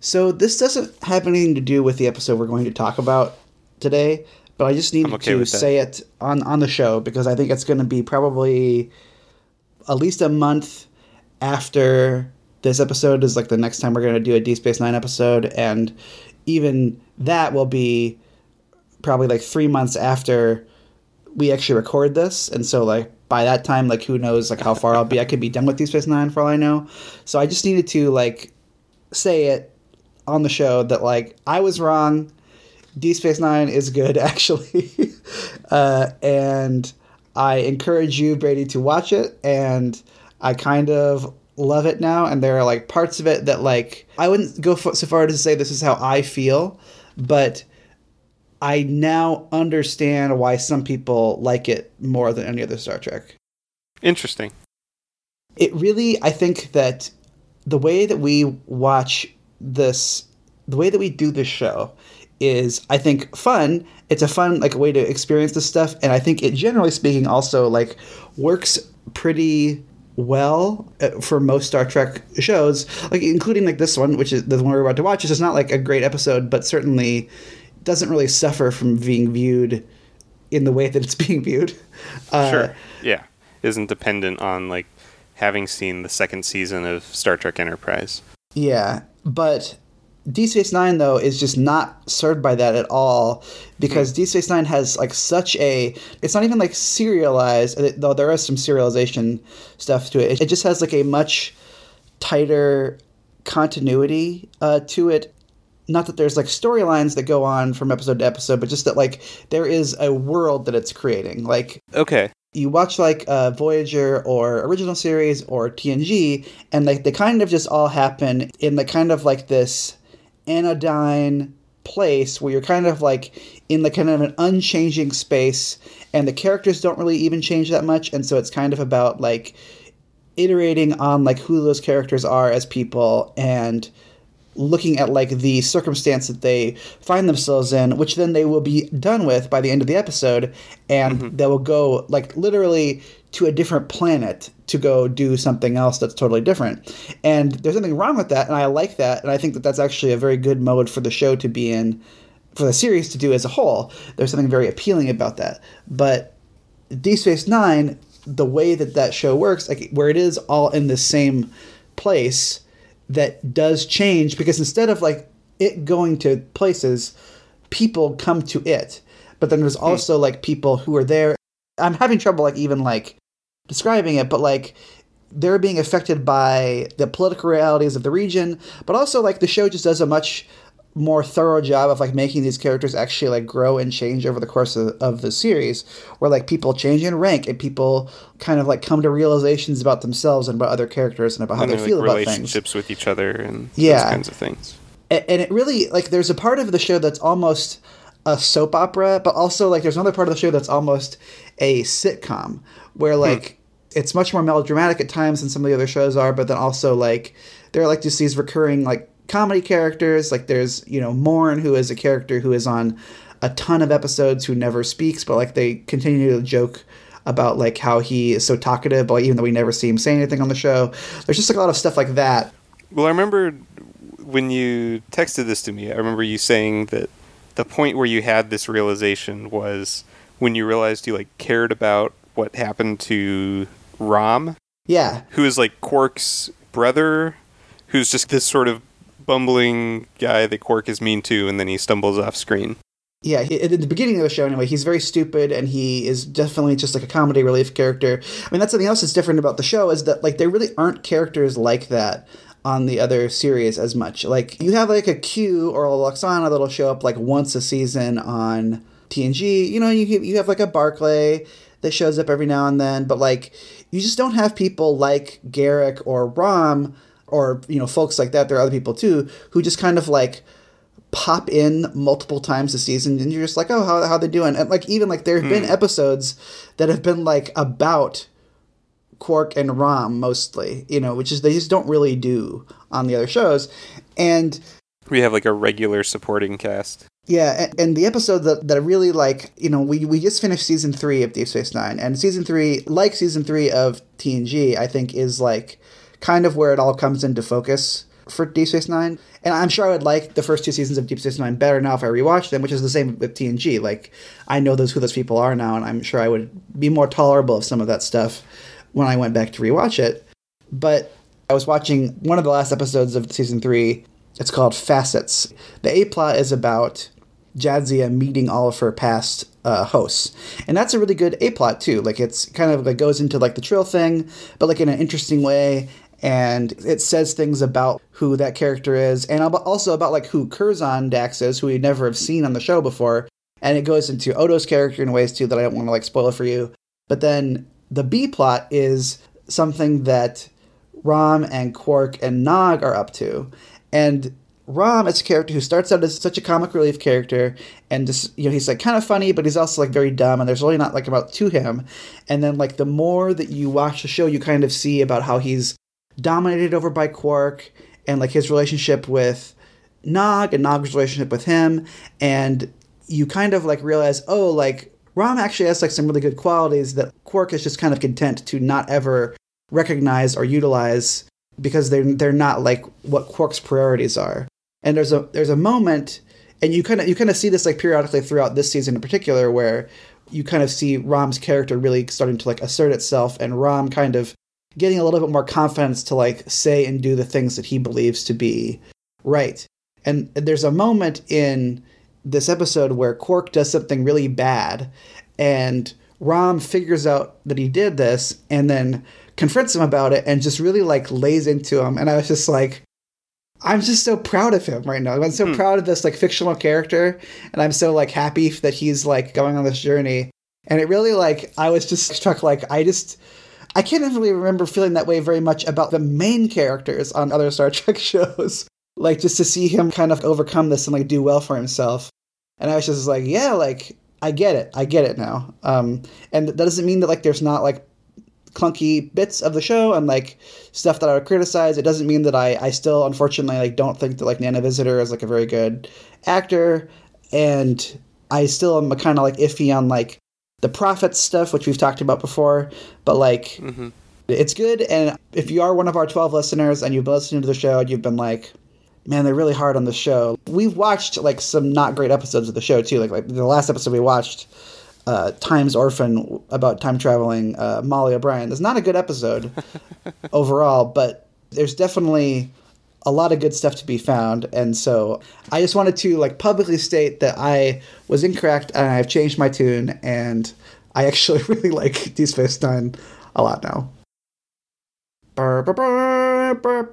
So this doesn't have anything to do with the episode we're going to talk about today, but I just needed okay to say it on on the show because I think it's going to be probably at least a month after this episode is like the next time we're going to do a Deep Space Nine episode, and even that will be probably like three months after we actually record this, and so like by that time, like who knows like how far I'll be? I could be done with Deep Space Nine for all I know. So I just needed to like say it on the show that like I was wrong. Deep Space Nine is good actually, uh, and I encourage you, Brady, to watch it. And I kind of love it now. And there are like parts of it that like I wouldn't go f- so far as to say this is how I feel, but I now understand why some people like it more than any other Star Trek. Interesting. It really, I think that the way that we watch this, the way that we do this show is, I think, fun. It's a fun like way to experience this stuff, and I think it, generally speaking, also like works pretty well uh, for most Star Trek shows, like including like this one, which is the one we're about to watch. This is not like a great episode, but certainly doesn't really suffer from being viewed in the way that it's being viewed. Uh, Sure. Yeah. Isn't dependent on like having seen the second season of Star Trek Enterprise. Yeah, but Deep Space Nine though is just not served by that at all because Deep Space Nine has like such a. It's not even like serialized, uh, though there is some serialization stuff to it. It just has like a much tighter continuity uh, to it. Not that there's like storylines that go on from episode to episode, but just that like there is a world that it's creating. Like Okay. you watch like uh, Voyager or original series or TNG, and like they kind of just all happen in the kind of like this anodyne place where you're kind of like in the kind of an unchanging space, and the characters don't really even change that much, and so it's kind of about like iterating on like who those characters are as people and looking at like the circumstance that they find themselves in, which then they will be done with by the end of the episode, and mm-hmm. they will go like literally to a different planet to go do something else that's totally different. And there's nothing wrong with that, and I like that, and I think that that's actually a very good mode for the show to be in, for the series to do as a whole. There's something very appealing about that, but Deep Space Nine, the way that that show works, like where it is all in the same place, that does change because instead of like it going to places, people come to it. But then there's hmm. also like people who are there. I'm having trouble like even like describing it, but like they're being affected by the political realities of the region, but also like the show just does a much more thorough job of like making these characters actually like grow and change over the course of, of the series where like people change in rank and people kind of like come to realizations about themselves and about other characters and about how and they feel like, about things relationships with each other and Yeah. those kinds of things. A- and it really like there's a part of the show that's almost a soap opera but also like there's another part of the show that's almost a sitcom where like it's much more melodramatic at times than some of the other shows are but then also like there are like just these recurring like comedy characters like there's you know Morn who is a character who is on a ton of episodes who never speaks but like they continue to joke about like how he is so talkative but like, even though we never see him say anything on the show there's just like a lot of stuff like that. Well, I remember when you texted this to me, I remember you saying that the point where you had this realization was when you realized you like cared about what happened to Rom, yeah who is like Quark's brother, who's just this sort of bumbling guy that Quark is mean to, and then he stumbles off screen. Yeah, at the beginning of the show, anyway, he's very stupid, and he is definitely just like a comedy relief character. I mean, that's something else that's different about the show is that like there really aren't characters like that on the other series as much. Like you have like a Q or a Lwaxana that'll show up like once a season on TNG. You know, you you have like a Barclay that shows up every now and then, but like you just don't have people like Garak or Rom or you know folks like that. There are other people too who just kind of like pop in multiple times a season and you're just like oh how, how they doing and like even like there have been hmm. episodes that have been like about quark and rom mostly you know which is they just don't really do on the other shows and We have like a regular supporting cast. Yeah, and, the episode that, that I really like, you know, we, we just finished season three of Deep Space Nine, and season three, like season three of TNG, I think is like kind of where it all comes into focus for Deep Space Nine, and I'm sure I would like the first two seasons of Deep Space Nine better now if I rewatch them, which is the same with TNG. Like I know those who those people are now, and I'm sure I would be more tolerable of some of that stuff when I went back to rewatch it. But I was watching one of the last episodes of season three. It's called Facets. The A plot is about Jadzia meeting all of her past uh, hosts, and that's a really good A plot too. Like it's kind of like goes into like the Trill thing, but like in an interesting way, and it says things about who that character is, and also about like who Curzon Dax is, who we never have seen on the show before, and it goes into Odo's character in ways too that I don't want to like spoil for you. But then the B plot is something that Rom and Quark and Nog are up to, and Rom is a character who starts out as such a comic relief character, and just you know he's like kind of funny, but he's also like very dumb, and there's really not like about to him. And then like the more that you watch the show, you kind of see about how he's dominated over by Quark, and like his relationship with Nog, and Nog's relationship with him, and you kind of like realize, oh, like Rom actually has like some really good qualities that Quark is just kind of content to not ever recognize or utilize because they're they're not like what Quark's priorities are. And there's a there's a moment, and you kind of you kind of see this like periodically throughout this season in particular, where you kind of see Rom's character really starting to like assert itself, and Rom kind of getting a little bit more confidence to like say and do the things that he believes to be right. And there's a moment in this episode where Quark does something really bad, and Rom figures out that he did this, and then confronts him about it, and just really like lays into him. And I was just like, I'm just so proud of him right now. I'm so hmm. proud of this like fictional character, and I'm so like happy that he's like going on this journey. And it really like I was just struck like I just I can't really remember feeling that way very much about the main characters on other Star Trek shows. Like just to see him kind of overcome this and like do well for himself. And I was just like, yeah, like I get it. I get it now. Um, and that doesn't mean that like there's not like clunky bits of the show and like stuff that I would criticize. It doesn't mean that I, I still unfortunately like don't think that like Nana Visitor is like a very good actor, and I still am kind of like iffy on like the Prophet stuff, which we've talked about before. But like, mm-hmm. it's good. And if you are one of our twelve listeners and you've been listening to the show and you've been like, man, they're really hard on the show. We've watched like some not great episodes of the show too. Like like the last episode we watched uh, Time's Orphan about time traveling uh, Molly O'Brien. It's not a good episode overall, but there's definitely a lot of good stuff to be found. And so I just wanted to like publicly state that I was incorrect and I've changed my tune and I actually really like Deep Space Nine a lot now. Burr, burr, burr,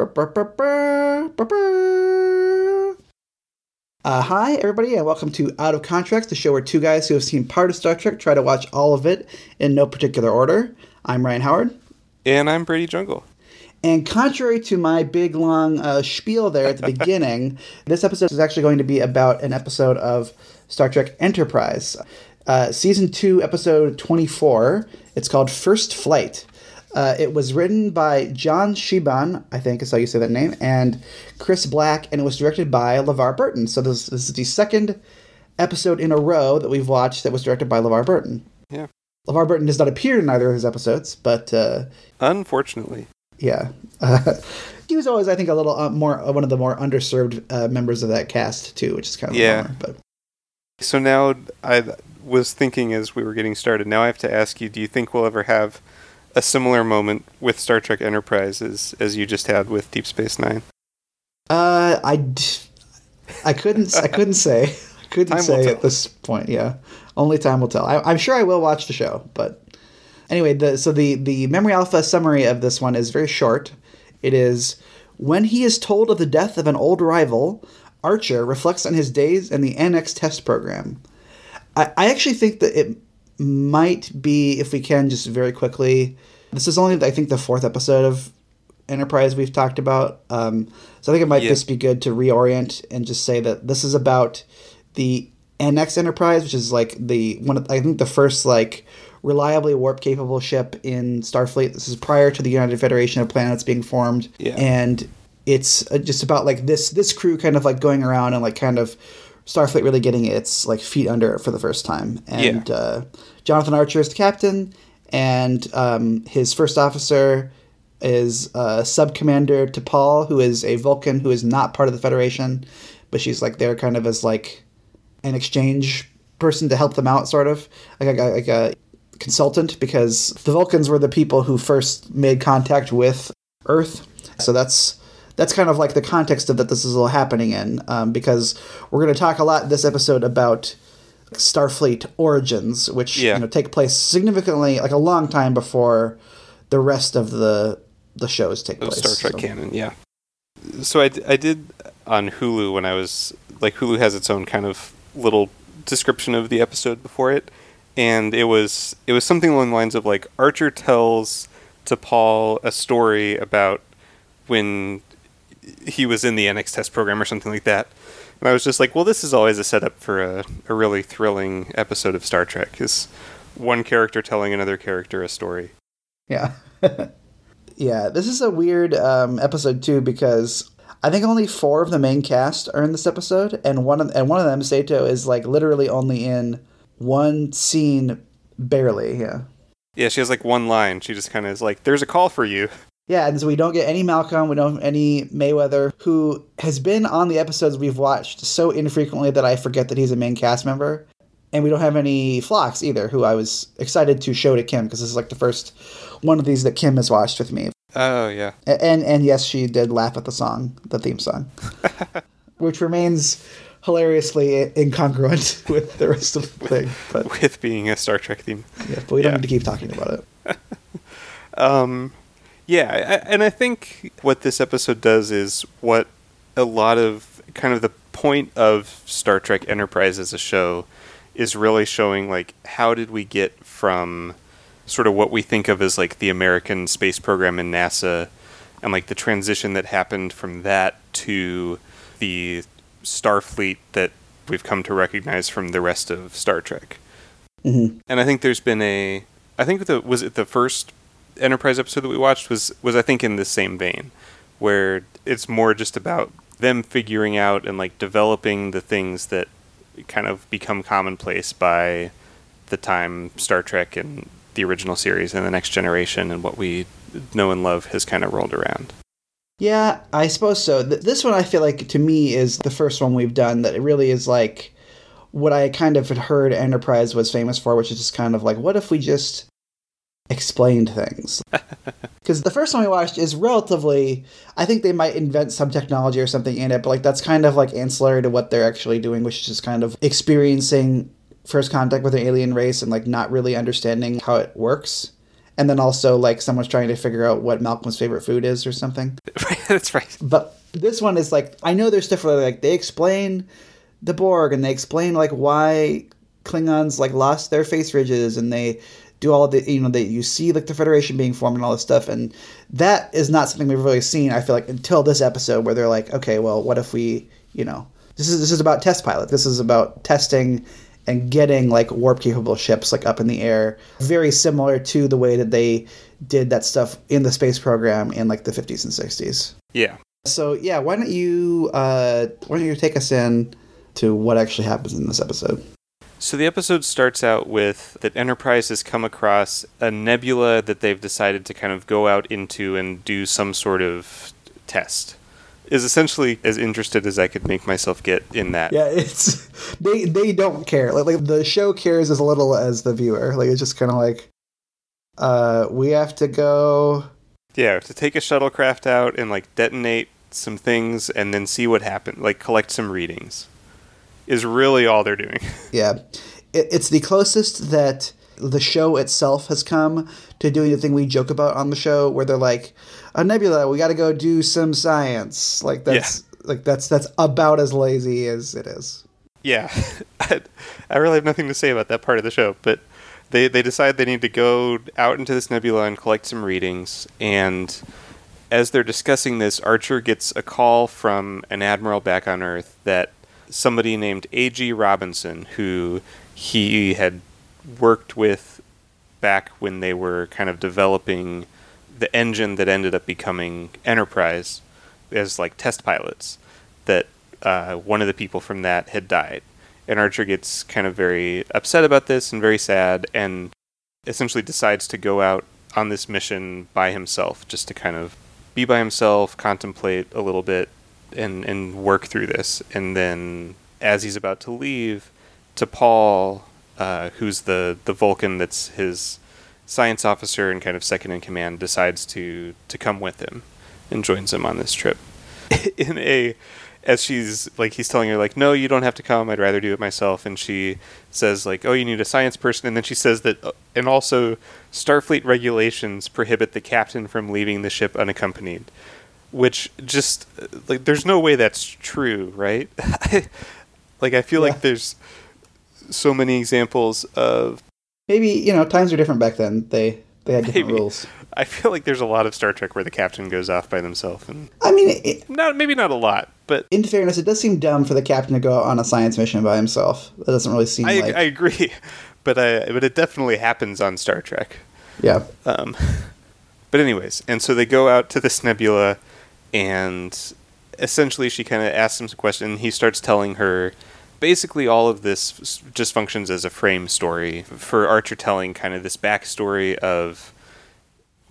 uh, hi, everybody, and welcome to Out of Contracts, the show where two guys who have seen part of Star Trek try to watch all of it in no particular order. I'm Ryan Howard. And I'm Brady Jungle. And contrary to my big long uh, spiel there at the beginning, this episode is actually going to be about an episode of Star Trek Enterprise. Uh, season 2, episode 24. It's called First Flight. Uh, it was written by John Shiban, I think is how you say that name, and Chris Black, and it was directed by LeVar Burton. So this, this is the second episode in a row that we've watched that was directed by LeVar Burton. Yeah. LeVar Burton does not appear in either of his episodes, but. Uh, Unfortunately. Yeah. Uh, he was always, I think, a little uh, more uh, one of the more underserved uh, members of that cast, too, which is kind of yeah. Bummer, but. So now I was thinking as we were getting started, now I have to ask you do you think we'll ever have a similar moment with Star Trek Enterprise as, as you just had with Deep Space Nine? Uh, I, I couldn't I couldn't say I couldn't say at this point. Yeah, only time will tell. I, am sure I will watch the show, but anyway, the so the the memory alpha summary of this one is very short. It is when he is told of the death of an old rival, Archer reflects on his days in the NX test program. I, I actually think that it might be, if we can, just very quickly. This is only, I think, the fourth episode of Enterprise we've talked about. Um, so I think it might yeah. just be good to reorient and just say that this is about the NX Enterprise, which is like the one. Of, I think the first like reliably warp capable ship in Starfleet. This is prior to the United Federation of Planets being formed, yeah. and it's uh, just about like this this crew kind of like going around and like kind of Starfleet really getting its like feet under it for the first time. And yeah. uh, Jonathan Archer is the captain, and um, his first officer is a sub commander T'Pol, who is a Vulcan who is not part of the Federation, but she's like there kind of as like an exchange person to help them out, sort of like a, like a consultant, because the Vulcans were the people who first made contact with Earth. So that's that's kind of like the context of that this is all happening in, um, because we're going to talk a lot this episode about Starfleet origins, which Yeah. you know take place significantly like a long time before the rest of the the shows take of place. Star Trek So- canon, yeah. So I, d- I did on Hulu when I was like Hulu has its own kind of little description of the episode before it, and it was it was something along the lines of like Archer tells T'Pol a story about when he was in the NX test program or something like that. And I was just like, well, this is always a setup for a, a really thrilling episode of Star Trek is one character telling another character a story. Yeah. yeah, this is a weird um, episode too because I think only four of the main cast are in this episode, and one of and one of them, Sato, is like literally only in one scene, barely. Yeah. Yeah, she has like one line. She just kind of is like, "There's a call for you." Yeah, and so we don't get any Malcolm, we don't have any Mayweather, who has been on the episodes we've watched so infrequently that I forget that he's a main cast member. And we don't have any Phlox either, who I was excited to show to Kim because this is like the first one of these that Kim has watched with me. Oh yeah, And and yes, she did laugh at the song, the theme song, which remains hilariously incongruent with the rest of the thing. But with being a Star Trek theme. yeah, but we don't Yeah. need to keep talking about it. Um, yeah, I, and I think what this episode does is what a lot of kind of the point of Star Trek Enterprise as a show is really showing like how did we get from sort of what we think of as like the American space program in NASA and like the transition that happened from that to the Starfleet that we've come to recognize from the rest of Star Trek. hmm And I think there's been a I think the was it the first Enterprise episode that we watched was was I think in the same vein where it's more just about them figuring out and like developing the things that kind of become commonplace by the time Star Trek and the original series and the next generation and what we know and love has kind of rolled around. Yeah, I suppose so. Th- this one I feel like to me is the first one we've done that it really is like what I kind of had heard Enterprise was famous for, which is just kind of like, what if we just explained things? Because the first one we watched is relatively, I think they might invent some technology or something in it, but like that's kind of like ancillary to what they're actually doing, which is just kind of experiencing first contact with an alien race and like not really understanding how it works. And then also like someone's trying to figure out what Malcolm's favorite food is or something. That's right. But this one is like I know there's stuff where like they explain the Borg and they explain like why Klingons like lost their face ridges and they do all the you know that you see like the Federation being formed and all this stuff and that is not something we've really seen I feel like until this episode where they're like okay well what if we you know this is this is about test pilot this is about testing and getting like warp capable ships like up in the air very similar to the way that they did that stuff in the space program in like the 50s and 60s Yeah. so yeah, why don't you uh, why don't you take us in to what actually happens in this episode? So the episode starts out with that Enterprise has come across a nebula that they've decided to kind of go out into and do some sort of test. Is essentially as interested as I could make myself get in that. Yeah, it's they they don't care. Like, like the show cares as little as the viewer. Like it's just kind of like, uh, we have to go. Yeah, to take a shuttlecraft out and like detonate some things and then see what happens, like collect some readings, is really all they're doing. Yeah, it, it's the closest that the show itself has come to doing the thing we joke about on the show, where they're like, a nebula, we got to go do some science. Like that's like that's that's about as lazy as it is. yeah, I, I really have nothing to say about that part of the show, but they they decide they need to go out into this nebula and collect some readings. And as they're discussing this, Archer gets a call from an admiral back on Earth that somebody named A.G. Robinson, who he had worked with back when they were kind of developing the engine that ended up becoming Enterprise as like test pilots, that uh, one of the people from that had died. And Archer gets kind of very upset about this and very sad, and essentially decides to go out on this mission by himself, just to kind of be by himself, contemplate a little bit, and and work through this. And then as he's about to leave, T'Pol, uh, who's the the Vulcan that's his science officer and kind of second in command, decides to to come with him and joins him on this trip. in a as she's like he's telling her like no you don't have to come i'd rather do it myself and she says like oh you need a science person and then she says that uh, and also starfleet regulations prohibit the captain from leaving the ship unaccompanied which just uh, like there's no way that's true right like i feel Yeah. like there's so many examples of Maybe you know times were different back then. They they had different Maybe. rules. i feel like there's a lot of star trek where the captain goes off by themselves and I mean, it, not maybe not a lot but in fairness, it does seem dumb for the captain to go on a science mission by himself. That doesn't really seem I, like I agree, but I, but it definitely happens on Star Trek. yeah. Um, but anyways, and so they go out to this nebula, and essentially she kind of asks him some question. And he starts telling her. Basically, all of this just functions as a frame story for Archer telling kind of this backstory of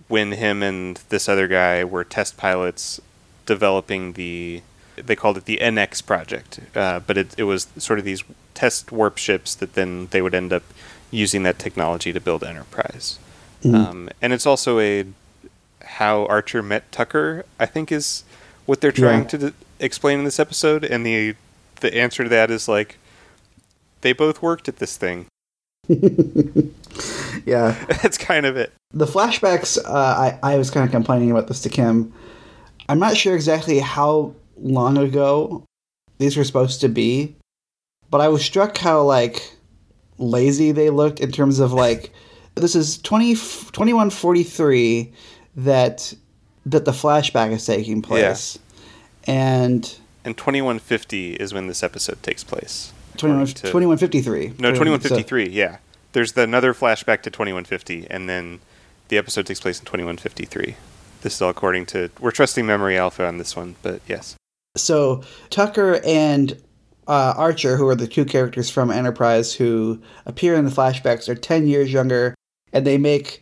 when him and this other guy were test pilots developing the they called it the NX project, uh, but it, it was sort of these test warp ships that then they would end up using that technology to build Enterprise. Um, and it's also a how Archer met Tucker. I think is what they're trying Yeah. to d- explain in this episode, and the the answer to that is like they both worked at this thing. Yeah. That's kind of it. The flashbacks, uh, I, I was kind of complaining about this to Kim. I'm not sure exactly how long ago these were supposed to be, but I was struck how, like, lazy they looked in terms of, like, this is 20, 2143 that, that the flashback is taking place. And And 2150 is when this episode takes place. 21, to- 2153. No, So- 2153. yeah, there's the another flashback to 2150, and then the episode takes place in 2153. This is all according to. We're trusting Memory Alpha on this one, but yes. So Tucker and uh, Archer, who are the two characters from Enterprise who appear in the flashbacks, are ten years younger, and they make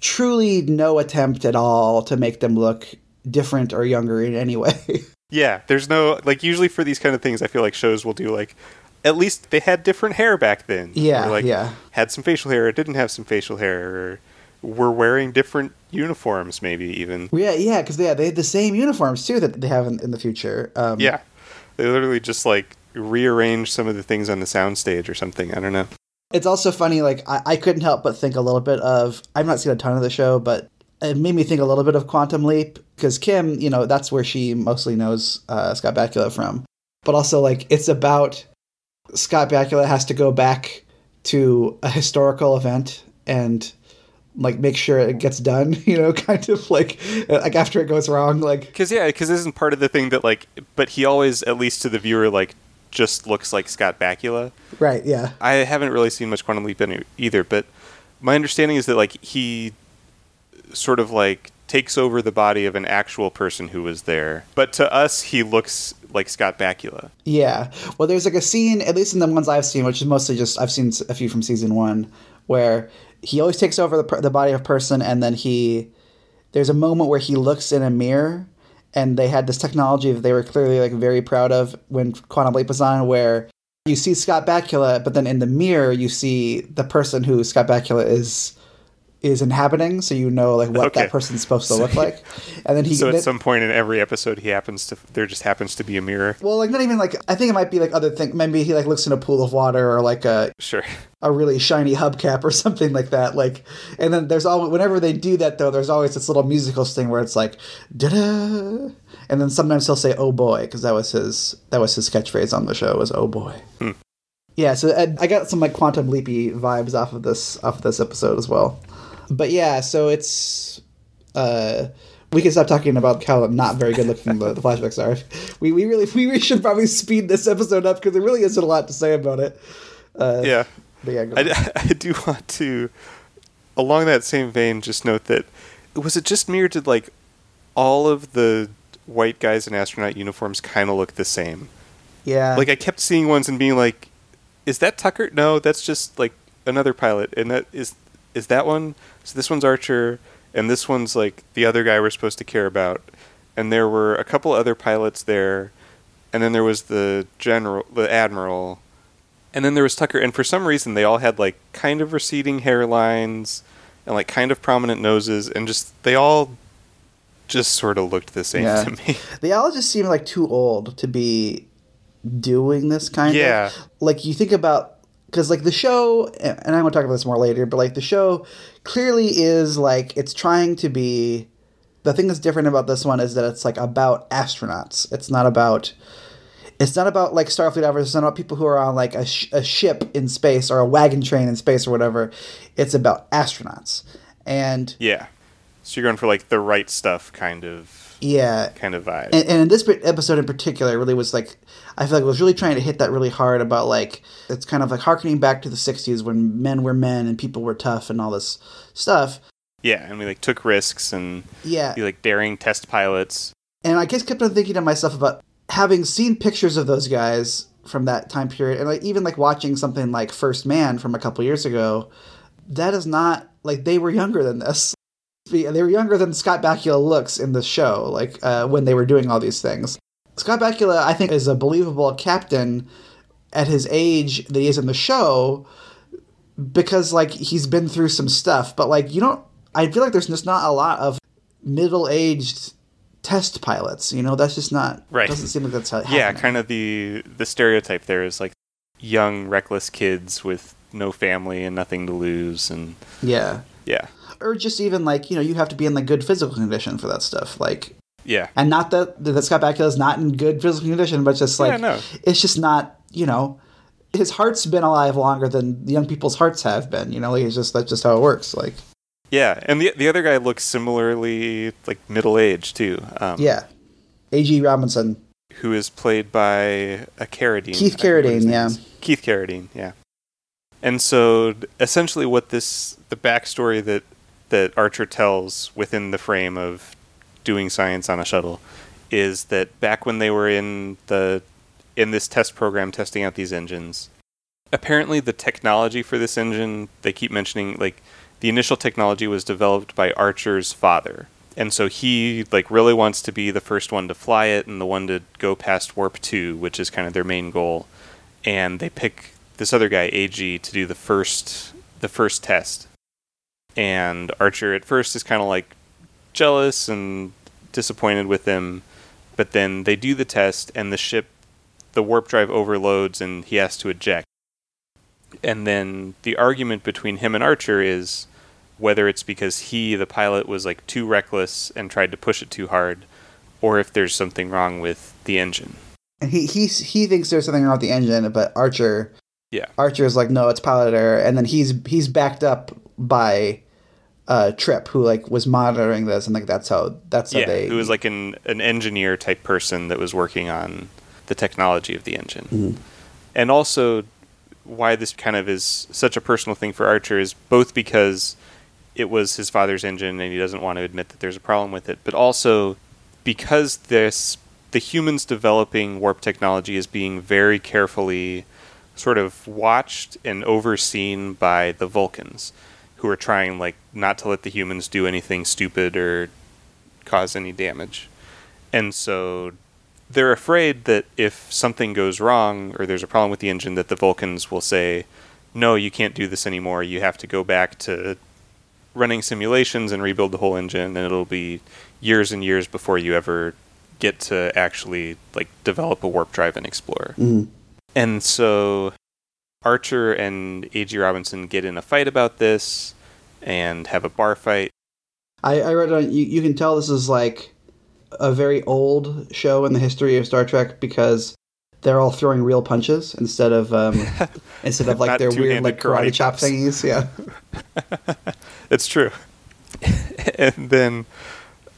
truly no attempt at all to make them look different or younger in any way. Yeah, there's no like usually for these kind of things, I feel like shows will do like at least they had different hair back then. Yeah, or like yeah. had some facial hair, or didn't have some facial hair, or were wearing different uniforms, maybe even. yeah, yeah, because yeah, they had the same uniforms too that they have in, in the future. Um, Yeah, they literally just like rearranged some of the things on the soundstage or something. I don't know. It's also funny, like, I, I couldn't help but think a little bit of. I've not seen a ton of the show, but it made me think a little bit of Quantum Leap, because Kim, you know, that's where she mostly knows uh, Scott Bakula from. But also, like, it's about Scott Bakula has to go back to a historical event and, like, make sure it gets done, you know, kind of like, like after it goes wrong, like, Because yeah, because this isn't part of the thing that like, but he always, at least to the viewer, like just looks like Scott Bakula. right, yeah. I haven't really seen much Quantum Leap any, either, but my understanding is that like he sort of like takes over the body of an actual person who was there, but to us he looks like Scott Bakula. Yeah. Well, there's like a scene, at least in the ones I've seen, which is mostly just I've seen a few from season one, where he always takes over the, the body of a person, and then he there's a moment where he looks in a mirror, and they had this technology that they were clearly like very proud of when Quantum Leap was on, where you see Scott Bakula, but then in the mirror you see the person who Scott Bakula is is inhabiting, so you know like what Okay. that person's supposed to look like, and then he So at some point in every episode, he happens to there just happens to be a mirror. Well, like not even like I think it might be like other things. Maybe he like looks in a pool of water or like a Sure. a really shiny hubcap or something like that. Like, and then there's always whenever they do that though, there's always this little musical sting where it's like da da, and then sometimes he'll say "Oh boy" because that was his that was his catchphrase on the show was "Oh boy." Hmm. Yeah, so I, I got some like quantum leapy vibes off of this off of this episode as well. But yeah, so it's uh we can stop talking about how not very good looking the, the flashbacks are. We, we really we should probably speed this episode up because there really isn't a lot to say about it. Uh, Yeah. But yeah, I, I do want to, along that same vein, just note that was it just me or did like all of the white guys in astronaut uniforms kind of look the same? yeah. Like I kept seeing ones and being like, "Is that Tucker? No, that's just like another pilot." And that is is that one? So this one's Archer, and this one's like the other guy we're supposed to care about. And there were a couple other pilots there, and then there was the general, the admiral, and then there was Tucker. And for some reason, they all had like kind of receding hairlines and like kind of prominent noses, and just they all just sort of looked the same Yeah. to me. They all just seem like too old to be doing this kind Yeah. of. Like you think about because like the show, and I'm gonna talk about this more later, but like the show clearly is like it's trying to be. The thing that's different about this one is that it's like about astronauts. It's not about. It's not about like Starfleet officers. It's not about people who are on like a, sh- a ship in space or a wagon train in space or whatever. It's about astronauts, and yeah. So you're going for like the right stuff kind of yeah, kind of vibe. and, and in this episode in particular, it really was like I feel like it was really trying to hit that really hard about like it's kind of like harkening back to the '60s when men were men and people were tough and all this stuff. yeah, and we like took risks and Yeah, be like daring test pilots. and I just kept on thinking to myself about having seen pictures of those guys from that time period, and like even like watching something like First Man from a couple years ago. That is not like they were younger than this. They were younger than Scott Bakula looks in the show, like uh, when they were doing all these things. Scott Bakula, I think, is a believable captain at his age that he is in the show because, like, he's been through some stuff. But, like, you don't. I feel like there's just not a lot of middle aged test pilots. You know, that's just not. Right. Doesn't seem like that's how. Yeah, kind of the the stereotype there is like young reckless kids with no family and nothing to lose and Yeah. yeah. Or just even like you know you have to be in like good physical condition for that stuff. Like, Yeah. and not that that Scott Bakula is not in good physical condition, but just like yeah, no. it's just not you know his heart's been alive longer than the young people's hearts have been you know like it's just that's just how it works like Yeah, and the the other guy looks similarly like middle aged too. Um, yeah ag robinson Who is played by a Carradine. Keith I forget what his Carradine, yeah. is. Keith Carradine, yeah. And so essentially what this the backstory that that Archer tells within the frame of doing science on a shuttle is that back when they were in the in this test program testing out these engines, apparently the technology for this engine they keep mentioning like the initial technology was developed by Archer's father. And so he like really wants to be the first one to fly it and the one to go past warp 2, which is kind of their main goal. And they pick this other guy AG to do the first the first test. And Archer at first is kind of like jealous and disappointed with them. but then they do the test and the ship the warp drive overloads and he has to eject. And then the argument between him and Archer is whether it's because he, the pilot, was like too reckless and tried to push it too hard, or if there's something wrong with the engine. and he he he thinks there's something wrong with the engine but archer Yeah. archer is like no it's pilot error and then he's he's backed up by uh trip who like was monitoring this and like that's how that's how yeah, they who was like an, an engineer type person that was working on the technology of the engine. Mhm. And also, why this kind of is such a personal thing for Archer is both because it was his father's engine and he doesn't want to admit that there's a problem with it, but also because this the humans developing warp technology is being very carefully sort of watched and overseen by the Vulcans, who are trying like not to let the humans do anything stupid or cause any damage. And so they're afraid that if something goes wrong or there's a problem with the engine that the Vulcans will say, "No, you can't do this anymore. You have to go back to running simulations and rebuild the whole engine and it'll be years and years before you ever get to actually like develop a warp drive and explore." Mhm. And so Archer and A.G. Robinson get in a fight about this and have a bar fight. I, I read on you, you can tell this is like a very old show in the history of Star Trek because they're all throwing real punches instead of um, instead of like their weird like karate, karate chop thingies. Yeah, It's true. and then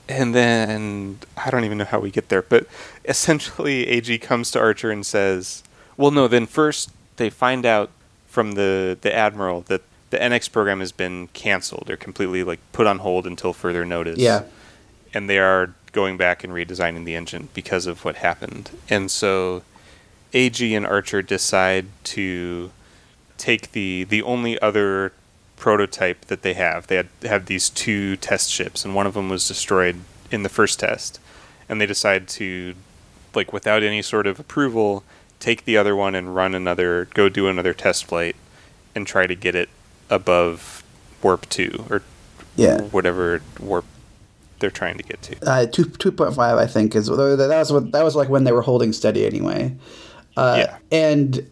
and then I don't even know how we get there, but essentially AG comes to Archer and says, "Well, no, then first they find out from the the admiral that the NX program has been canceled or completely like put on hold until further notice." yeah. and they are going back and redesigning the engine because of what happened. And so AG and Archer decide to take the the only other prototype that they have. They had had these two test ships, and one of them was destroyed in the first test, and they decide to, like, without any sort of approval, take the other one and run another, go do another test flight, and try to get it above warp two or Yeah. whatever warp they're trying to get to. Uh, two two point five, I think, is that was what that was like when they were holding steady anyway. Uh, Yeah. And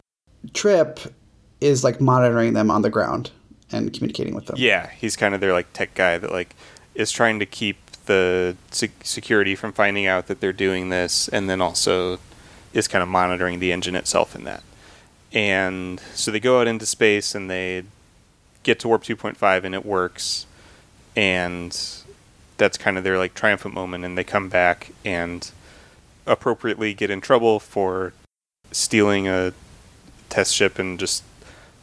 Trip is like monitoring them on the ground and communicating with them. Yeah, he's kind of their like tech guy that like is trying to keep the sec- security from finding out that they're doing this, and then also is kind of monitoring the engine itself in that. And so they go out into space and they get to warp 2.5 and it works, and that's kind of their like triumphant moment. And they come back and appropriately get in trouble for stealing a test ship and just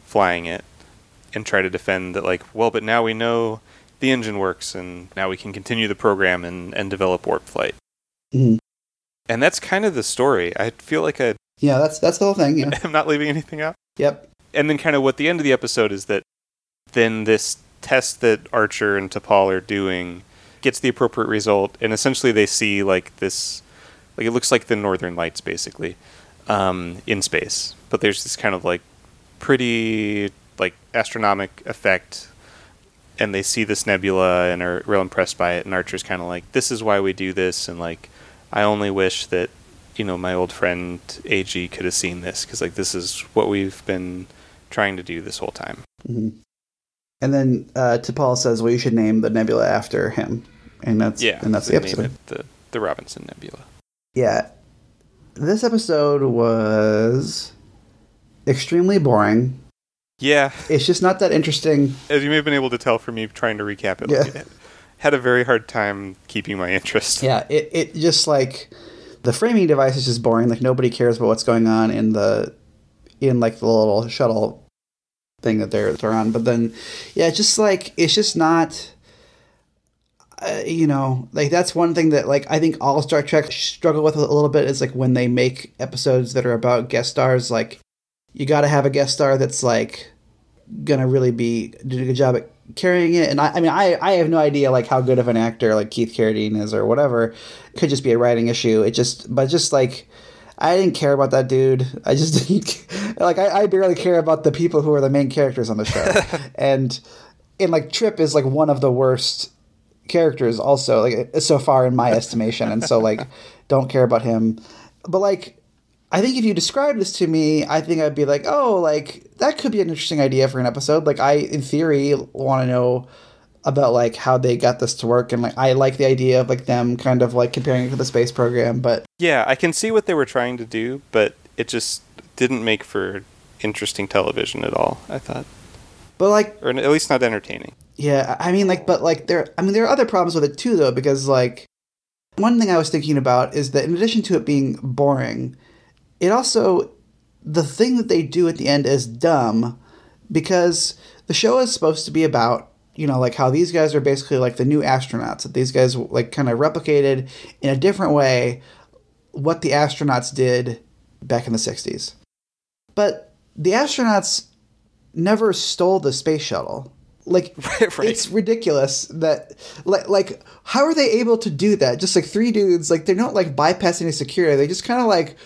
flying it and try to defend that like well but now we know the engine works and now we can continue the program and, and develop warp flight Mhm. And that's kind of the story i feel like I, Yeah, that's that's the whole thing. Yeah. i'm not leaving anything out yep. and then kind of what the end of the episode is that then this test that archer and T'Pol are doing gets the appropriate result and essentially they see like this like it looks like the northern lights basically um, in space but there's this kind of like pretty like astronomic effect and they see this nebula and are real impressed by it and archer's kind of like this is why we do this and like i only wish that you know my old friend ag could have seen this because like this is what we've been trying to do this whole time hmm And then uh, T'Pol says, "Well, you should name the nebula after him," and that's yeah and that's the episode. it the, the robinson nebula Yeah, this episode was extremely boring. yeah It's just not that interesting. as you may have been able to tell from me trying to recap it Yeah. Had a very hard time keeping my interest Yeah, it, it just like the framing device is just boring. Like nobody cares about what's going on in the in like the little shuttle thing that they're they're on. But then, yeah, just like it's just not. Uh, you know, like that's one thing that like I think all Star Trek struggle with a little bit is like when they make episodes that are about guest stars. Like you got to have a guest star that's like gonna really be doing a good job at carrying it. And I, I mean, I, I have no idea like how good of an actor like Keith Carradine is or whatever. It could just be a writing issue. It just, but just like, I didn't care about that dude. I just didn't like. I, I barely care about the people who are the main characters on the show, and and like Trip is like one of the worst characters also like so far in my estimation, and so like don't care about him. But like I think if you describe this to me, I think I'd be like, oh, like that could be an interesting idea for an episode. Like I, in theory, want to know about like how they got this to work, and like I like the idea of like them kind of like comparing it to the space program. But Yeah, I can see what they were trying to do, but it just didn't make for interesting television at all. I thought, but like or at least not entertaining. Yeah, I mean, like, but like, there. I mean, there are other problems with it too, though, because like, one thing I was thinking about is that in addition to it being boring, it also the thing that they do at the end is dumb, because the show is supposed to be about you know like how these guys are basically like the new astronauts that these guys like kind of replicated in a different way what the astronauts did back in the 60s but the astronauts never stole the space shuttle. Like Right, right. it's ridiculous that like like how are they able to do that? Just like three dudes like they're not like bypassing security. They just kind of like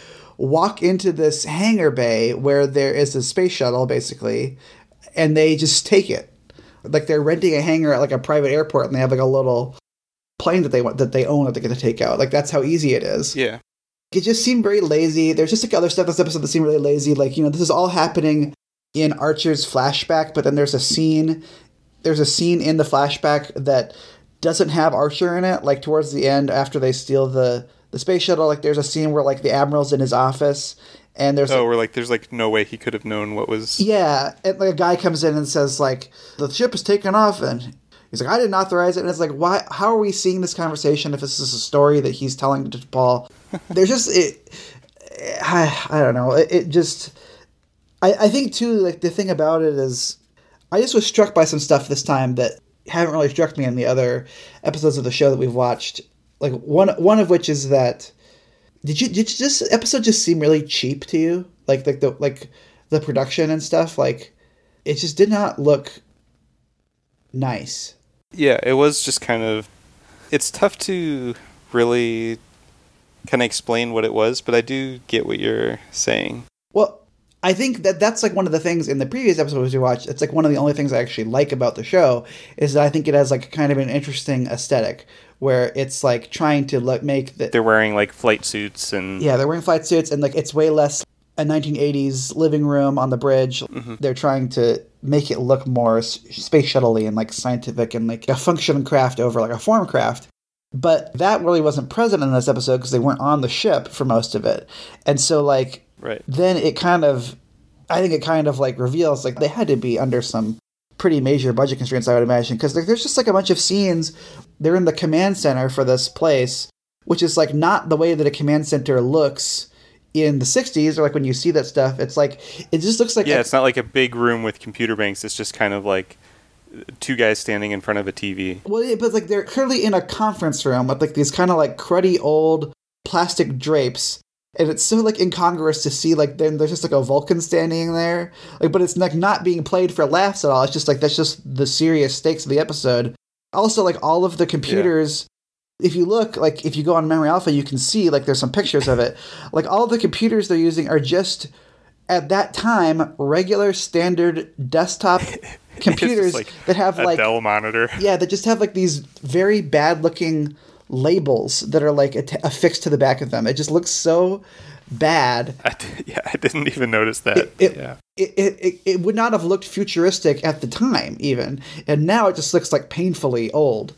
walk into this hangar bay where there is a space shuttle basically and they just take it like they're renting a hangar at like a private airport and they have like a little plane that they want that they own that they get to take out like that's how easy it is Yeah, it just seemed very lazy. There's just like other stuff in this episode that seemed really lazy. Like, you know, this is all happening in Archer's flashback, but then there's a scene there's a scene in the flashback that doesn't have Archer in it. Like towards the end after they steal the the space shuttle, like there's a scene where like the admiral's in his office and there's oh, we're like, there's like no way he could have known what was. yeah, and like a guy comes in and says like the ship is taken off, and he's like, I didn't authorize it, and it's like, why? How are we seeing this conversation if this is a story that he's telling T'Pol? There's just it. I, I don't know. It, it just. I, I think too like the thing about it is, I just was struck by some stuff this time that haven't really struck me in the other episodes of the show that we've watched. Like one one of which is that did you did this episode just seem really cheap to you? Like like the like the production and stuff. Like it just did not look nice. Yeah, it was just kind of. It's tough to really kind of explain what it was, but I do get what you're saying. Well, I think that that's like one of the things in the previous episodes we watched. It's like one of the only things I actually like about the show is that I think it has like kind of an interesting aesthetic where it's like trying to look make the They're wearing like flight suits and yeah they're wearing flight suits and like it's way less a 1980s living room on the bridge. Mm-hmm. They're trying to make it look more space shuttley and like scientific and like a function craft over like a form craft. But that really wasn't present in this episode because they weren't on the ship for most of it. And so like right. then it kind of i think it kind of like reveals like they had to be under some pretty major budget constraints i would imagine because like, there's just like a bunch of scenes they're in the command center for this place which is like not the way that a command center looks in the 60s or like when you see that stuff it's like it just looks like Yeah, a- it's not like a big room with computer banks. It's just kind of like two guys standing in front of a TV. Well, yeah, but like they're clearly in a conference room with like these kind of like cruddy old plastic drapes, and it's so like incongruous to see like then there's just like a Vulcan standing there, like but it's like not being played for laughs at all. It's just like that's just the serious stakes of the episode. Also, like all of the computers. If you look, like if you go on Memory Alpha, you can see like there's some pictures of it. Like all the computers they're using are just at that time regular standard desktop computers like that have A like Dell monitor. yeah, that just have like these very bad looking labels that are like att- affixed to the back of them. It just looks so bad. I d- yeah, I didn't even notice that. It, it, yeah. it, it, it, it would not have looked futuristic at the time, even. And now it just looks like painfully old.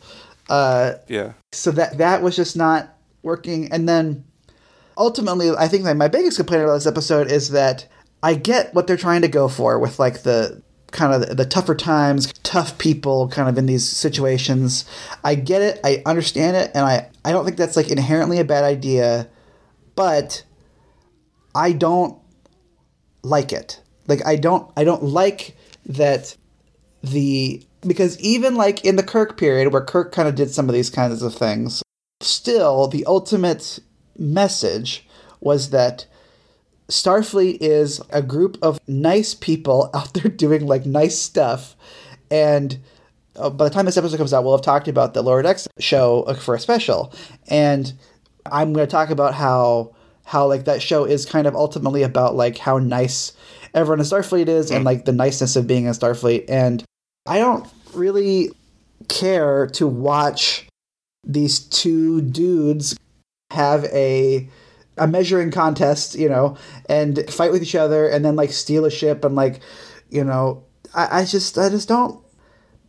Uh, Yeah. so that that was just not working. And then ultimately, I think that my biggest complaint about this episode is that I get what they're trying to go for with like the kind of the, tougher times, tough people kind of in these situations. I get it, I understand it, and I, I don't think that's like inherently a bad idea, but I don't like it. Like I don't I don't like that the because even like in the Kirk period where Kirk kind of did some of these kinds of things, still the ultimate message was that Starfleet is a group of nice people out there doing like nice stuff. And uh, by the time this episode comes out, we'll have talked about the Lower Decks show uh, for a special, and I'm going to talk about how how like that show is kind of ultimately about like how nice everyone in Starfleet is and like the niceness of being in Starfleet. And I don't really care to watch these two dudes have a a measuring contest, you know, and fight with each other and then like steal a ship and like, you know, I, I just I just don't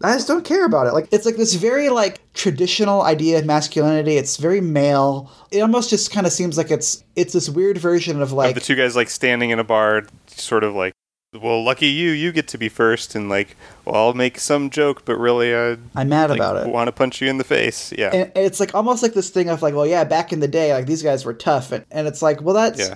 I just don't care about it. Like it's like this very like traditional idea of masculinity. It's very male. It almost just kind of seems like it's it's this weird version of like the two guys like standing in a bar, sort of like, well, lucky you, you get to be first, and like, well, I'll make some joke, but really, I I'm mad like, about it. want to punch you in the face. Yeah, And it's like almost like this thing of like, well, yeah, back in the day, like these guys were tough, and, and it's like, well, that's. yeah,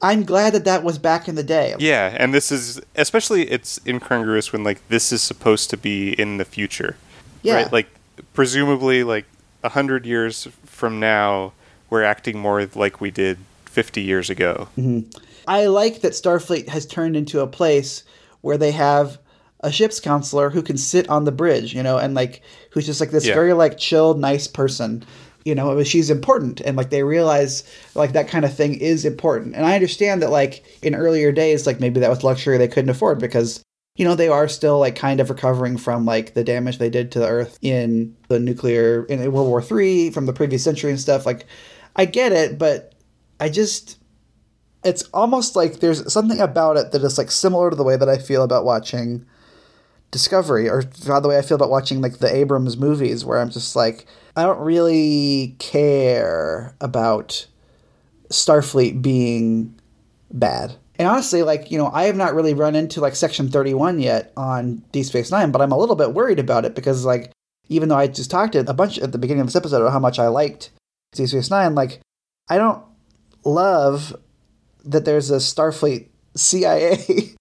I'm glad that that was back in the day. yeah. And this is especially it's incongruous when like this is supposed to be in the future, Yeah. right? Like presumably, like a hundred years from now, we're acting more like we did fifty years ago. Mm-hmm. I like that Starfleet has turned into a place where they have a ship's counselor who can sit on the bridge, you know, and like who's just like this Yeah. very like chill, nice person. You know, but she's important, and like they realize like that kind of thing is important. And I understand that like in earlier days, like maybe that was luxury they couldn't afford because you know they are still like kind of recovering from like the damage they did to the Earth in the nuclear in World War Three from the previous century and stuff. Like, I get it, but I just it's almost like there's something about it that is like similar to the way that I feel about watching Discovery or the way I feel about watching like the Abrams movies where I'm just like I don't really care about Starfleet being bad. And honestly, like, you know, I have not really run into like Section 31 yet on Deep Space Nine, but I'm a little bit worried about it because, like, even though I just talked a bunch at the beginning of this episode about how much I liked Deep Space Nine, like, I don't love that there's a Starfleet CIA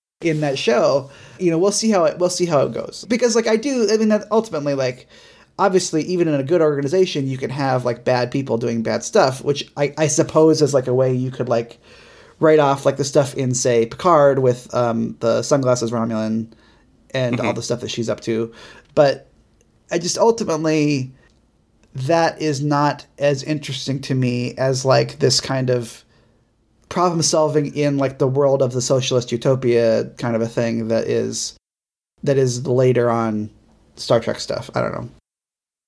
in that show. You know, we'll see how it we'll see how it goes because, like, I do. I mean, that ultimately, like, obviously, even in a good organization, you can have like bad people doing bad stuff, which I, I suppose is like a way you could like write off like the stuff in say Picard with um, the sunglasses Romulan and all the stuff that she's up to. But I just ultimately that is not as interesting to me as like this kind of problem solving in like the world of the socialist utopia kind of a thing that is that is later on Star Trek stuff. I don't know.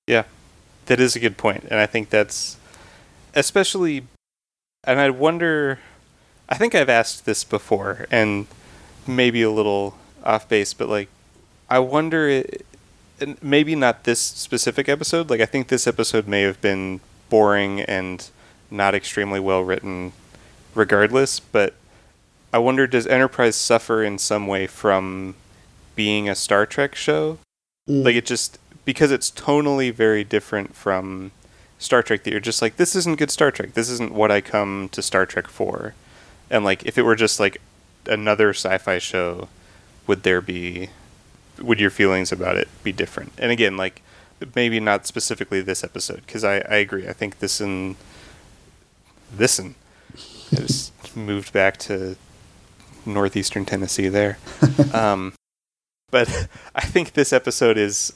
Yeah, that is a good point, and I think that's especially. And I wonder. I think I've asked this before, and maybe a little off base, but like, I wonder. Maybe not this specific episode. Like, I think this episode may have been boring and not extremely well written, regardless. But I wonder, does Enterprise suffer in some way from being a Star Trek show? Mm. Like, it just because it's tonally very different from Star Trek. That you're just like, this isn't good Star Trek. This isn't what I come to Star Trek for. And like, if it were just like another sci-fi show, would there be would your feelings about it be different? And again, like maybe not specifically this episode because I, I agree. I think this and this and I just moved back to northeastern Tennessee there. um, but I think this episode is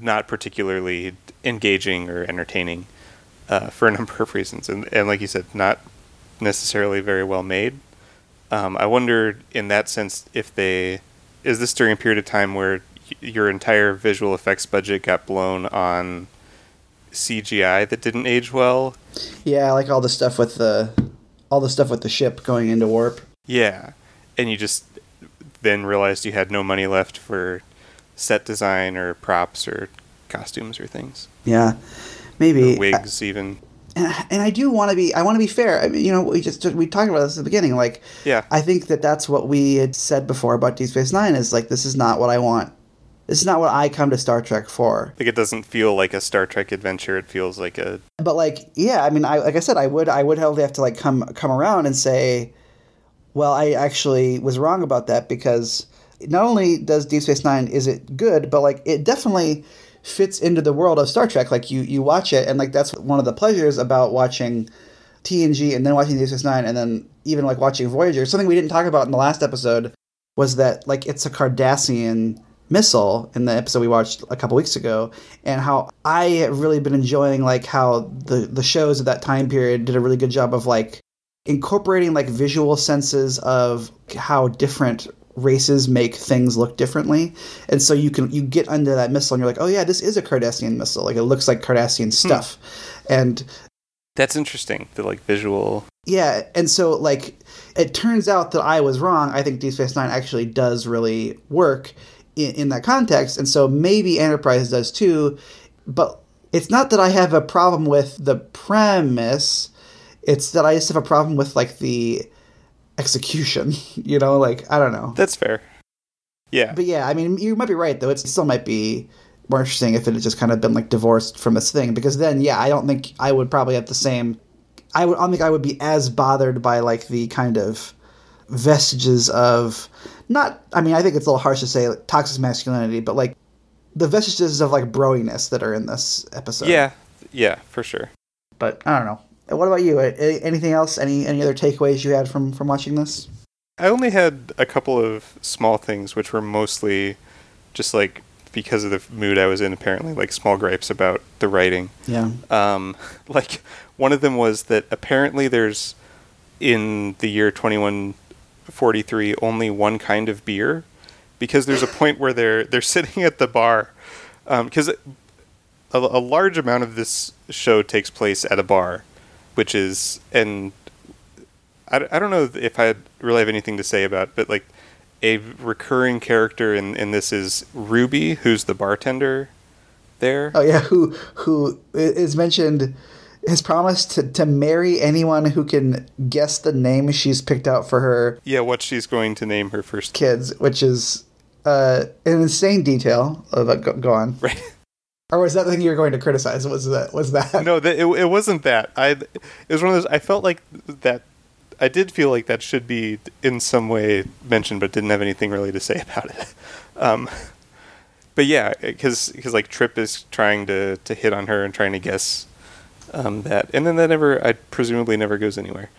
not particularly engaging or entertaining uh, for a number of reasons, and and like you said, not necessarily very well made. Um, I wonder, in that sense, if they is this during a period of time where y- your entire visual effects budget got blown on CGI that didn't age well? Yeah, like all the stuff with the all the stuff with the ship going into warp. Yeah, and you just then realized you had no money left for set design or props or costumes or things, Yeah, maybe or uh, wigs even. and, and I do want to be I want to be fair. I mean, you know, we just we talked about this at the beginning. Like, Yeah, I think that that's what we had said before about Deep Space Nine is like this is not what I want. This is not what I come to Star Trek for. like it doesn't feel like a Star Trek adventure. It feels like a But like, yeah, I mean, I like I said, I would I would hopefully have to like come come around and say, well, I actually was wrong about that because not only does Deep Space Nine is it good, but like it definitely fits into the world of Star Trek. Like you you watch it, and like that's one of the pleasures about watching TNG and then watching Deep Space Nine, and then even like watching Voyager. Something we didn't talk about in the last episode was that like it's a Cardassian missile in the episode we watched a couple weeks ago and how I have really been enjoying like how the the shows of that time period did a really good job of like incorporating like visual senses of how different races make things look differently and so you can you get under that missile and you're like oh yeah this is a Cardassian missile like it looks like Cardassian hmm. stuff and that's interesting. The like visual. yeah, and so like it turns out that I was wrong. I think Deep Space Nine actually does really work in, in that context, and so maybe Enterprise does too. But it's not that I have a problem with the premise; it's that I just have a problem with like the execution. You know, like I don't know. That's fair. Yeah, But yeah, I mean, you might be right though. It still might be more interesting if it had just kind of been like divorced from its thing, because then yeah, I don't think I would probably have the same. I would. I don't think I would be as bothered by like the kind of vestiges of not. I mean, I think it's a little harsh to say like, toxic masculinity, but like the vestiges of like broiness that are in this episode. yeah, yeah, for sure. But I don't know. What about you? Anything else? Any any other takeaways you had from from watching this? I only had a couple of small things, which were mostly just like because of the mood I was in. Apparently, like small gripes about the writing. Yeah. Um, like one of them was that apparently there's in the year 2143 only one kind of beer? Because there's a point where they're they're sitting at the bar um, because a, a large amount of this show takes place at a bar which is and I, I don't know if I really have anything to say about but like a recurring character in, in this is Ruby who's the bartender there. Oh yeah, who who is mentioned has promised to, to marry anyone who can guess the name she's picked out for her Yeah, what she's going to name her first kids, which is uh, an insane detail. But go, go on. Right. Or was that the thing you were going to criticize? Was that was that? No, that, it, it wasn't that. I it was one of those. I felt like that. I did feel like that should be in some way mentioned, but didn't have anything really to say about it. Um, but yeah, because like Trip is trying to to hit on her and trying to guess um, that, and then that never, I presumably never goes anywhere.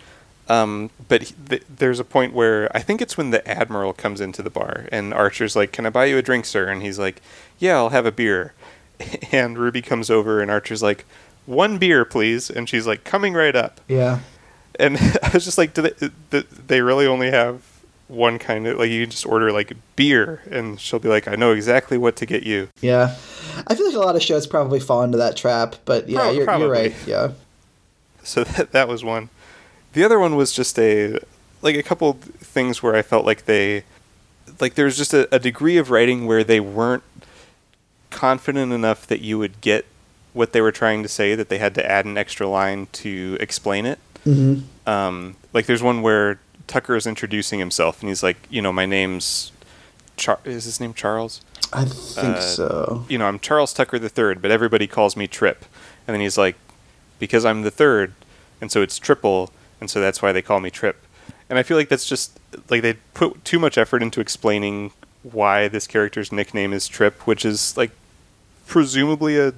Um, but he- th- there's a point where I think it's when the admiral comes into the bar and Archer's like, "Can I buy you a drink, sir?" And he's like, "Yeah, I'll have a beer." and Ruby comes over, and Archer's like, "One beer, please," and she's like, "Coming right up." Yeah. And I was just like, "Do they? Do they really only have one kind of like? You can just order like beer, and she'll be like, "I know exactly what to get you." Yeah. I feel like a lot of shows probably fall into that trap, but yeah, Pro- you're, probably. you're right. Yeah. So that that was one. The other one was just a like a couple things where I felt like they like there was just a, a degree of writing where they weren't confident enough that you would get what they were trying to say that they had to add an extra line to explain it. Mm-hmm. Um, like there's one where Tucker is introducing himself and he's like, you know, my name's Char- is his name Charles? I think Uh, so. you know, I'm Charles Tucker the third, but everybody calls me Trip. And then he's like, because I'm the third, and so it's triple, and so that's why they call me Trip. And I feel like that's just like they put too much effort into explaining why this character's nickname is Trip, which is like presumably a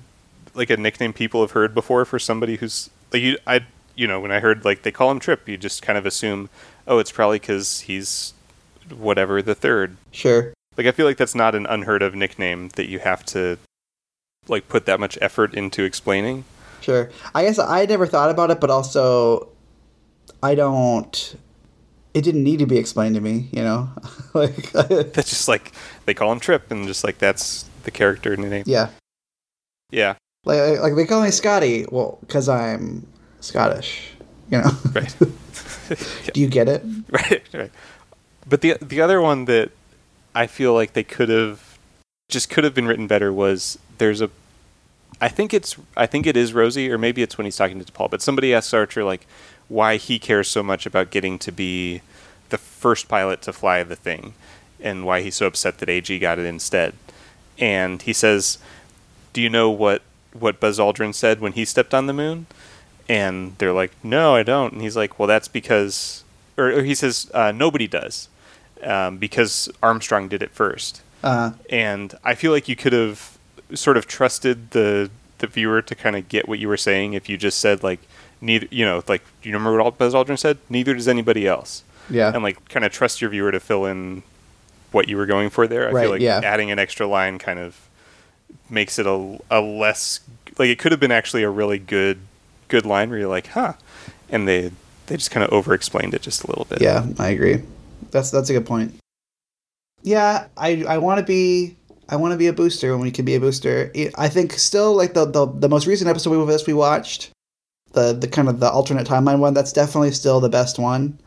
like a nickname people have heard before for somebody who's like you I you know when I heard like they call him Trip, you just kind of assume oh it's probably because he's whatever the third Sure. like I feel like that's not an unheard of nickname that you have to like put that much effort into explaining. Sure. I guess I never thought about it, but also I don't. It didn't need to be explained to me, you know. like, That's just like they call him Trip, and just like that's the character name. yeah, Yeah, like like they call me Scotty. Well, because I'm Scottish, you know. right, Do you get it? right, right. But the the other one that I feel like they could have just could have been written better was there's a I think it's I think it is Rosie or maybe it's when he's talking to Paul, but somebody asks Archer like why he cares so much about getting to be the first pilot to fly the thing and why he's so upset that AG got it instead. And he says, "Do you know what what Buzz Aldrin said when he stepped on the moon?" And they're like, "No, I don't." And he's like, "Well, that's because," or, or he says, uh, "Nobody does, um, because Armstrong did it first. Uh, And I feel like you could have sort of trusted the the viewer to kind of get what you were saying if you just said like neither, you know, like do you remember what Buzz Aldrin said? Neither does anybody else yeah. and like kind of trust your viewer to fill in what you were going for there. I Right, feel like yeah. adding an extra line kind of makes it a, a less like it could have been actually a really good good line where you're like, huh, and they they just kind of over explained it just a little bit. Yeah, I agree. That's that's a good point. Yeah, I I want to be I want to be a booster when we can be a booster. I think still like the the, the most recent episode we this we watched, the the kind of the alternate timeline one. That's definitely still the best one.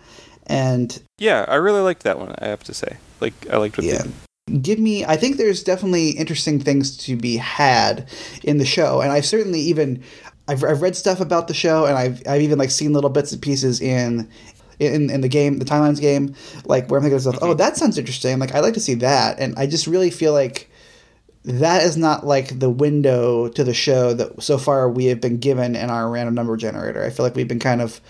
And yeah, I really liked that one. I have to say, like I liked what yeah, they give me. I think there's definitely interesting things to be had in the show, and I've certainly even I've, I've read stuff about the show, and I've I've even like seen little bits and pieces in in, in the game, the timelines game, like where I'm thinking to myself, oh, mm-hmm. that sounds interesting. Like I'd like to see that, and I just really feel like that is not like the window to the show that so far we have been given in our random number generator. I feel like we've been kind of,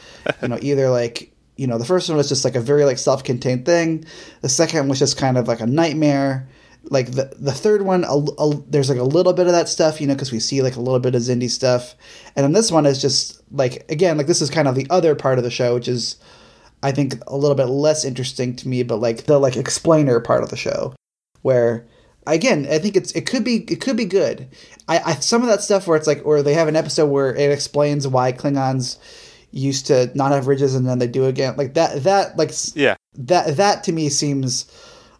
you know, either like you know the first one was just like a very like self-contained thing, the second was just kind of like a nightmare. Like the the third one, a, a, there's like a little bit of that stuff, you know, because we see like a little bit of Xindi stuff, and then this one is just like again, like this is kind of the other part of the show, which is I think a little bit less interesting to me, but like the like explainer part of the show, where again I think it's it could be it could be good. I, I some of that stuff where it's like or they have an episode where it explains why Klingons used to not have ridges and then they do again like that that like Yeah, that that to me seems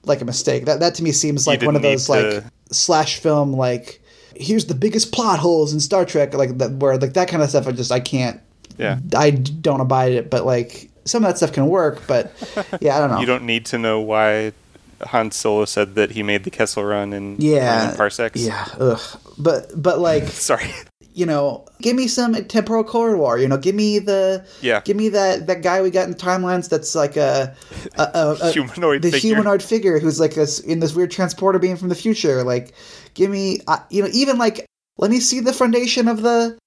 like a mistake. That that to me seems like one of those need like slash film like here's the biggest plot holes in Star Trek like that where like that kind of stuff I just I can't yeah. I don't abide it, but like some of that stuff can work. But yeah, I don't know. You don't need to know why Han Solo said that he made the Kessel Run in yeah, parsecs. yeah, ugh. But but like Sorry. You know, give me some temporal corridor. You know, give me the Yeah. give me that that guy we got in timelines that's like a, a, a, a Humanoid the figure. humanoid figure who's like this in this weird transporter being from the future. Like, give me uh, you know even like let me see the foundation of the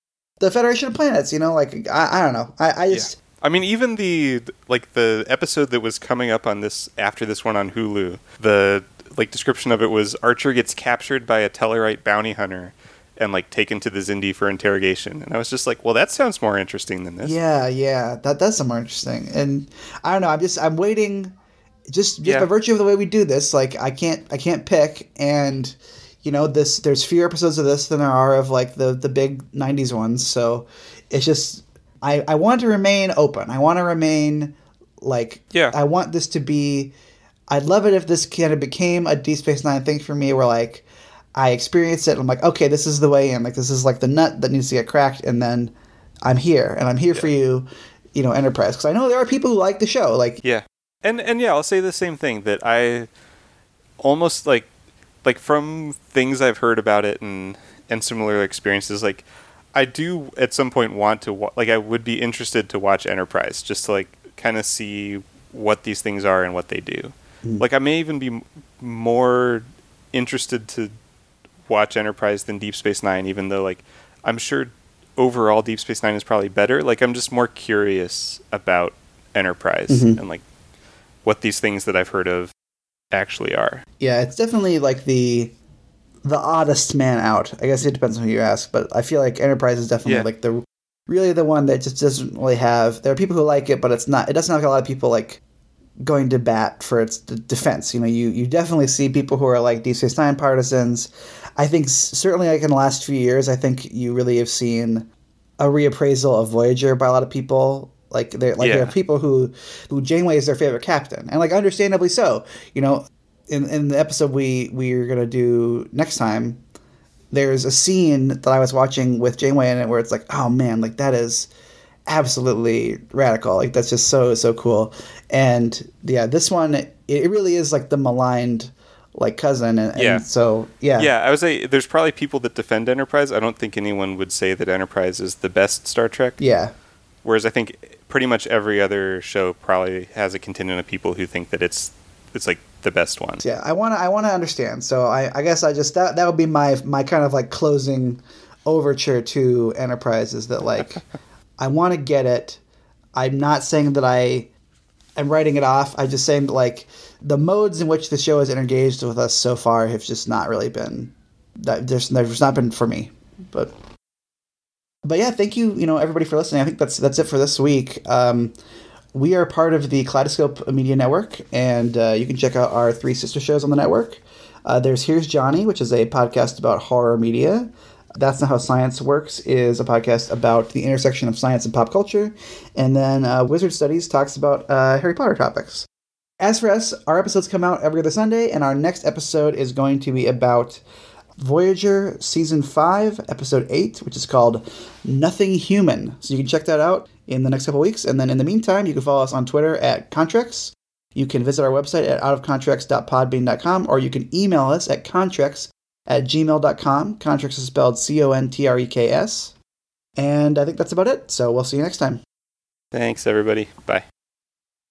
the Federation of Planets. You know, like I, I don't know. I, I just I mean, even the like the episode that was coming up on this after this one on Hulu, the like description of it was Archer gets captured by a Tellarite bounty hunter and like taken to the Xindi for interrogation, and I was just like, well, that sounds more interesting than this. Yeah, yeah, that that's some more interesting. And I don't know. I'm just I'm waiting, just just Yeah. by virtue of the way we do this. Like I can't I can't pick, and you know this there's fewer episodes of this than there are of like the the big 90s ones so it's just i i want to remain open i want to remain like Yeah. i want this to be i'd love it if this kind of became a D space nine thing for me where like i experience it and i'm like okay this is the way in like this is like the nut that needs to get cracked and then i'm here and i'm here for you you know enterprise because i know there are people who like the show like Yeah. And and yeah, I'll say the same thing that I almost like like from things I've heard about it and and similar experiences like I do at some point want to wa- like I would be interested to watch Enterprise just to like kind of see what these things are and what they do. Mm. Like I may even be m- more interested to watch Enterprise than Deep Space 9 even though like I'm sure overall Deep Space 9 is probably better. Like I'm just more curious about Enterprise Mhm. and like what these things that I've heard of actually are. Yeah, it's definitely like the the oddest man out. I guess it depends on who you ask, but I feel like Enterprise is definitely Yeah. like the really the one that just doesn't really have. There are people who like it, but it's not. It doesn't have a lot of people like going to bat for its defense. You know, you you definitely see people who are like Deep Space Nine partisans. I think certainly like in the last few years, I think you really have seen a reappraisal of Voyager by a lot of people. Like there, like there are people who who Janeway is their favorite captain, and like understandably so. You know, in in the episode we we're gonna do next time, there's a scene that I was watching with Janeway in it where it's like, oh man, like that is absolutely radical. Like that's just so so cool. And yeah, this one it, it really is like the maligned like cousin, and, Yeah. and so yeah, Yeah, I would say there's probably people that defend Enterprise. I don't think anyone would say that Enterprise is the best Star Trek. yeah. Whereas I think pretty much every other show probably has a contingent of people who think that it's it's like the best one. Yeah, I want to. I want to understand. So I, I guess I just that that would be my my kind of like closing overture to Enterprise is that like I want to get it. I'm not saying that I am writing it off. I'm just saying that like the modes in which the show has engaged with us so far have just not really been that there's there's not been for me. But but yeah, thank you, you know, everybody for listening. I think that's that's it for this week. Um, we are part of the Kaleidoscope Media Network, and uh, you can check out our three sister shows on the network. Uh, there's Here's Johnny, which is a podcast about horror media. That's Not How Science Works is a podcast about the intersection of science and pop culture. And then uh, Wizard Studies talks about uh, Harry Potter topics. As for us, our episodes come out every other Sunday, and our next episode is going to be about Voyager Season 5, Episode 8, which is called Nothing Human. So you can check that out in the next couple weeks. And then in the meantime, you can follow us on Twitter at Contreks. You can visit our website at outofcontreks.podbean.com or you can email us at contreks at gmail.com. Contreks is spelled C O N T R E K S. And I think that's about it. So we'll see you next time. Thanks everybody. Bye.